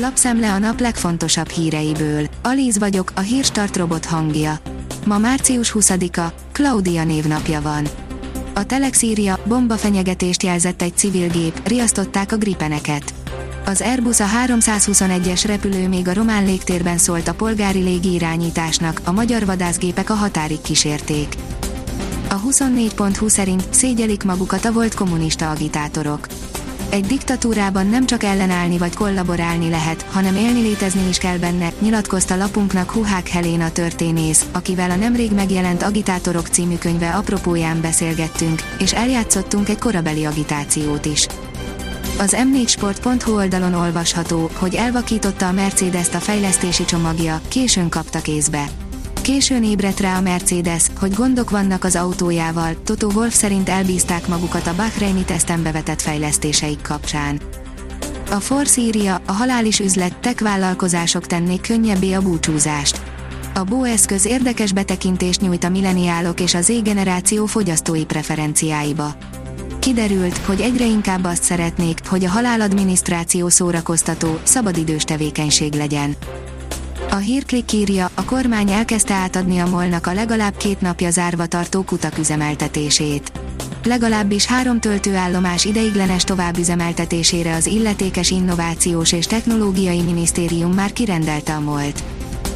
Lapszemle a nap legfontosabb híreiből. Alíz vagyok, a hírstart robot hangja. Ma március 20-a, Claudia névnapja van. A Telex írja, bombafenyegetést jelzett egy civil gép, riasztották a gripeneket. Az Airbus a 321-es repülő még a román légtérben szólt a polgári légirányításnak, a magyar vadászgépek a határig kísérték. A 24.20 szerint szégyelik magukat a volt kommunista agitátorok. Egy diktatúrában nem csak ellenállni vagy kollaborálni lehet, hanem élni létezni is kell benne, nyilatkozta lapunknak Huhák Helena történész, akivel a nemrég megjelent Agitátorok című könyve apropóján beszélgettünk, és eljátszottunk egy korabeli agitációt is. Az m4sport.hu oldalon olvasható, hogy elvakította a Mercedes-t a fejlesztési csomagja, későn kapta kézbe. Későn ébredt rá a Mercedes, hogy gondok vannak az autójával, Toto Wolf szerint elbízták magukat a Bahreini teszten bevetett fejlesztéseik kapcsán. A Force írja, a halális üzlet, tech vállalkozások tennék könnyebbé a búcsúzást. A Bo eszköz érdekes betekintést nyújt a milleniálok és az Z-generáció fogyasztói preferenciáiba. Kiderült, hogy egyre inkább azt szeretnék, hogy a haláladminisztráció szórakoztató, szabadidős tevékenység legyen. A hírklik írja, a kormány elkezdte átadni a molnak a legalább két napja zárva tartó kutak üzemeltetését. Legalábbis három töltőállomás ideiglenes továbbüzemeltetésére az illetékes Innovációs és Technológiai Minisztérium már kirendelte a molt.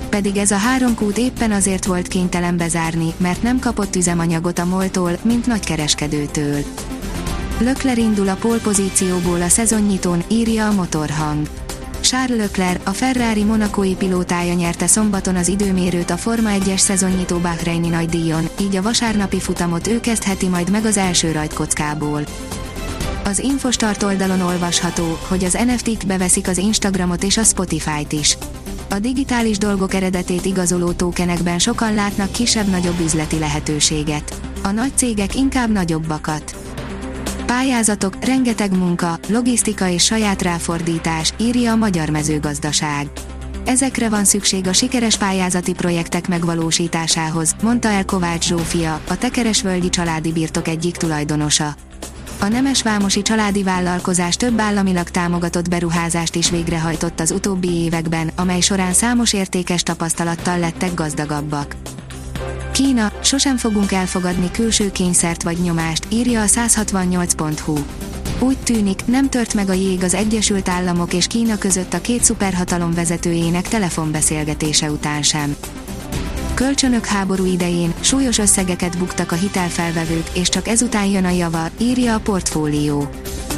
Pedig ez a három kút éppen azért volt kénytelen bezárni, mert nem kapott üzemanyagot a moltól, mint nagykereskedőtől. Lökler indul a polpozícióból a szezonnyitón, írja a motorhang. Charles Leclerc, a Ferrari monakói pilótája nyerte szombaton az időmérőt a Forma 1-es szezonnyitó Bahreini nagydíjon, így a vasárnapi futamot ő kezdheti majd meg az első rajtkockából. Az Infostart oldalon olvasható, hogy az NFT-t beveszik az Instagramot és a Spotify-t is. A digitális dolgok eredetét igazoló tokenekben sokan látnak kisebb-nagyobb üzleti lehetőséget. A nagy cégek inkább nagyobbakat. Pályázatok, rengeteg munka, logisztika és saját ráfordítás, írja a Magyar Mezőgazdaság. Ezekre van szükség a sikeres pályázati projektek megvalósításához, mondta el Kovács Zsófia, a Tekeresvölgyi családi birtok egyik tulajdonosa. A Nemesvámosi családi vállalkozás több államilag támogatott beruházást is végrehajtott az utóbbi években, amely során számos értékes tapasztalattal lettek gazdagabbak. Kína, sosem fogunk elfogadni külső kényszert vagy nyomást, írja a 168.hu. Úgy tűnik, nem tört meg a jég az Egyesült Államok és Kína között a két szuperhatalom vezetőjének telefonbeszélgetése után sem. Kölcsönök háború idején súlyos összegeket buktak a hitelfelvevők, és csak ezután jön a java, írja a portfólió.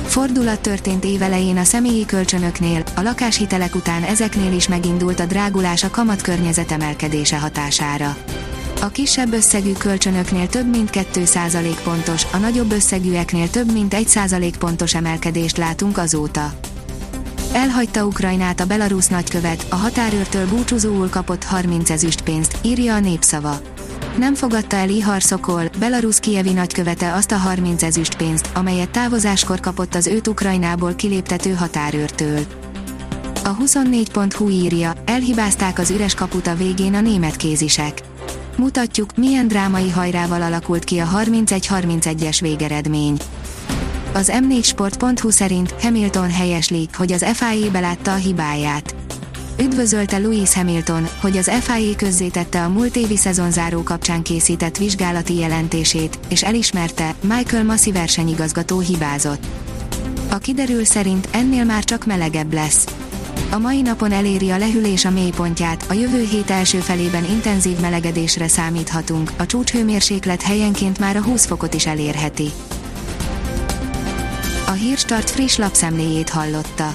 Fordulat történt évelején a személyi kölcsönöknél, a lakáshitelek után ezeknél is megindult a drágulás a kamatkörnyezet emelkedése hatására. A kisebb összegű kölcsönöknél több mint 2% pontos, a nagyobb összegűeknél több mint 1% pontos emelkedést látunk azóta. Elhagyta Ukrajnát a belarusz nagykövet, a határőrtől búcsúzóul kapott 30 ezüst pénzt, írja a népszava. Nem fogadta el Ihar Szokol, Belarus kievi nagykövete azt a 30 ezüst pénzt, amelyet távozáskor kapott az őt Ukrajnából kiléptető határőrtől. A 24.hu írja, elhibázták az üres kaput a végén a német kézisek Mutatjuk, milyen drámai hajrával alakult ki a 31-31-es végeredmény. Az m4sport.hu szerint Hamilton helyesli, hogy az FIA belátta a hibáját. Üdvözölte Louis Hamilton, hogy az FIA közzétette a múlt évi szezonzáró kapcsán készített vizsgálati jelentését, és elismerte, Michael Massi versenyigazgató hibázott. A kiderül szerint ennél már csak melegebb lesz. A mai napon eléri a lehűlés a mélypontját, a jövő hét első felében intenzív melegedésre számíthatunk, a csúcshőmérséklet helyenként már a 20 fokot is elérheti. A Hírstart friss lapszemléjét hallotta.